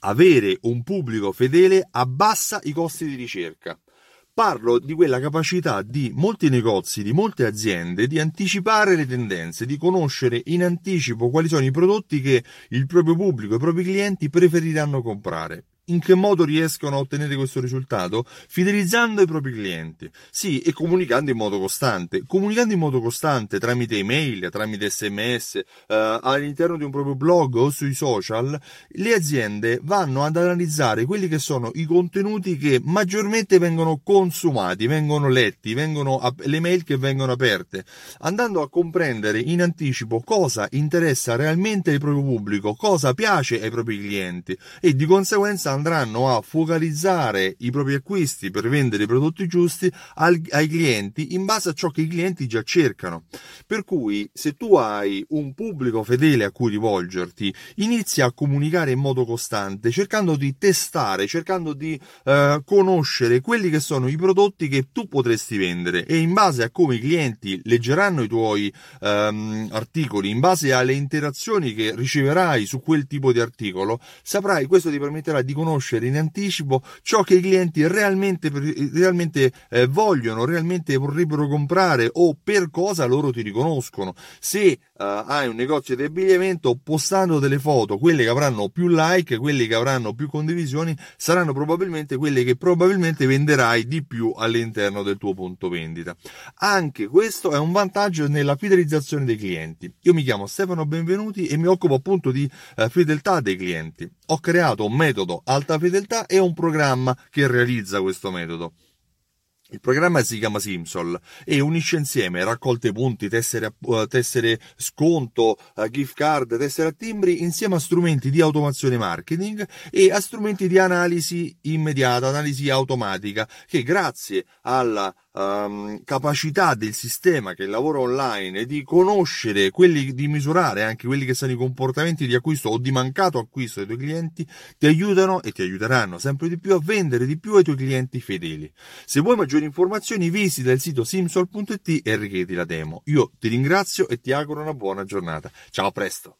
avere un pubblico fedele abbassa i costi di ricerca. Parlo di quella capacità di molti negozi, di molte aziende, di anticipare le tendenze, di conoscere in anticipo quali sono i prodotti che il proprio pubblico, i propri clienti preferiranno comprare in che modo riescono a ottenere questo risultato? Fidelizzando i propri clienti. Sì, e comunicando in modo costante. Comunicando in modo costante tramite email, tramite sms, eh, all'interno di un proprio blog o sui social, le aziende vanno ad analizzare quelli che sono i contenuti che maggiormente vengono consumati, vengono letti, vengono le mail che vengono aperte, andando a comprendere in anticipo cosa interessa realmente il proprio pubblico, cosa piace ai propri clienti e di conseguenza andranno a focalizzare i propri acquisti per vendere i prodotti giusti al, ai clienti in base a ciò che i clienti già cercano. Per cui se tu hai un pubblico fedele a cui rivolgerti, inizia a comunicare in modo costante, cercando di testare, cercando di eh, conoscere quelli che sono i prodotti che tu potresti vendere e in base a come i clienti leggeranno i tuoi ehm, articoli, in base alle interazioni che riceverai su quel tipo di articolo, saprai, questo ti permetterà di conoscere conoscere in anticipo ciò che i clienti realmente, realmente eh, vogliono, realmente vorrebbero comprare o per cosa loro ti riconoscono. Se uh, hai un negozio di abbigliamento, postando delle foto, quelle che avranno più like, quelle che avranno più condivisioni, saranno probabilmente quelle che probabilmente venderai di più all'interno del tuo punto vendita. Anche questo è un vantaggio nella fidelizzazione dei clienti. Io mi chiamo Stefano Benvenuti e mi occupo appunto di uh, fedeltà dei clienti. Ho creato un metodo alta fedeltà e un programma che realizza questo metodo. Il programma si chiama Simsol e unisce insieme raccolte punti, tessere, uh, tessere sconto, uh, gift card, tessere a timbri insieme a strumenti di automazione marketing e a strumenti di analisi immediata, analisi automatica che grazie alla um, capacità del sistema che lavora online di conoscere quelli, di misurare anche quelli che sono i comportamenti di acquisto o di mancato acquisto dei tuoi clienti, ti aiutano e ti aiuteranno sempre di più a vendere di più ai tuoi clienti fedeli. Se vuoi maggiori informazioni visita il sito simsol.it e richiedi la demo. Io ti ringrazio e ti auguro una buona giornata. Ciao, a presto!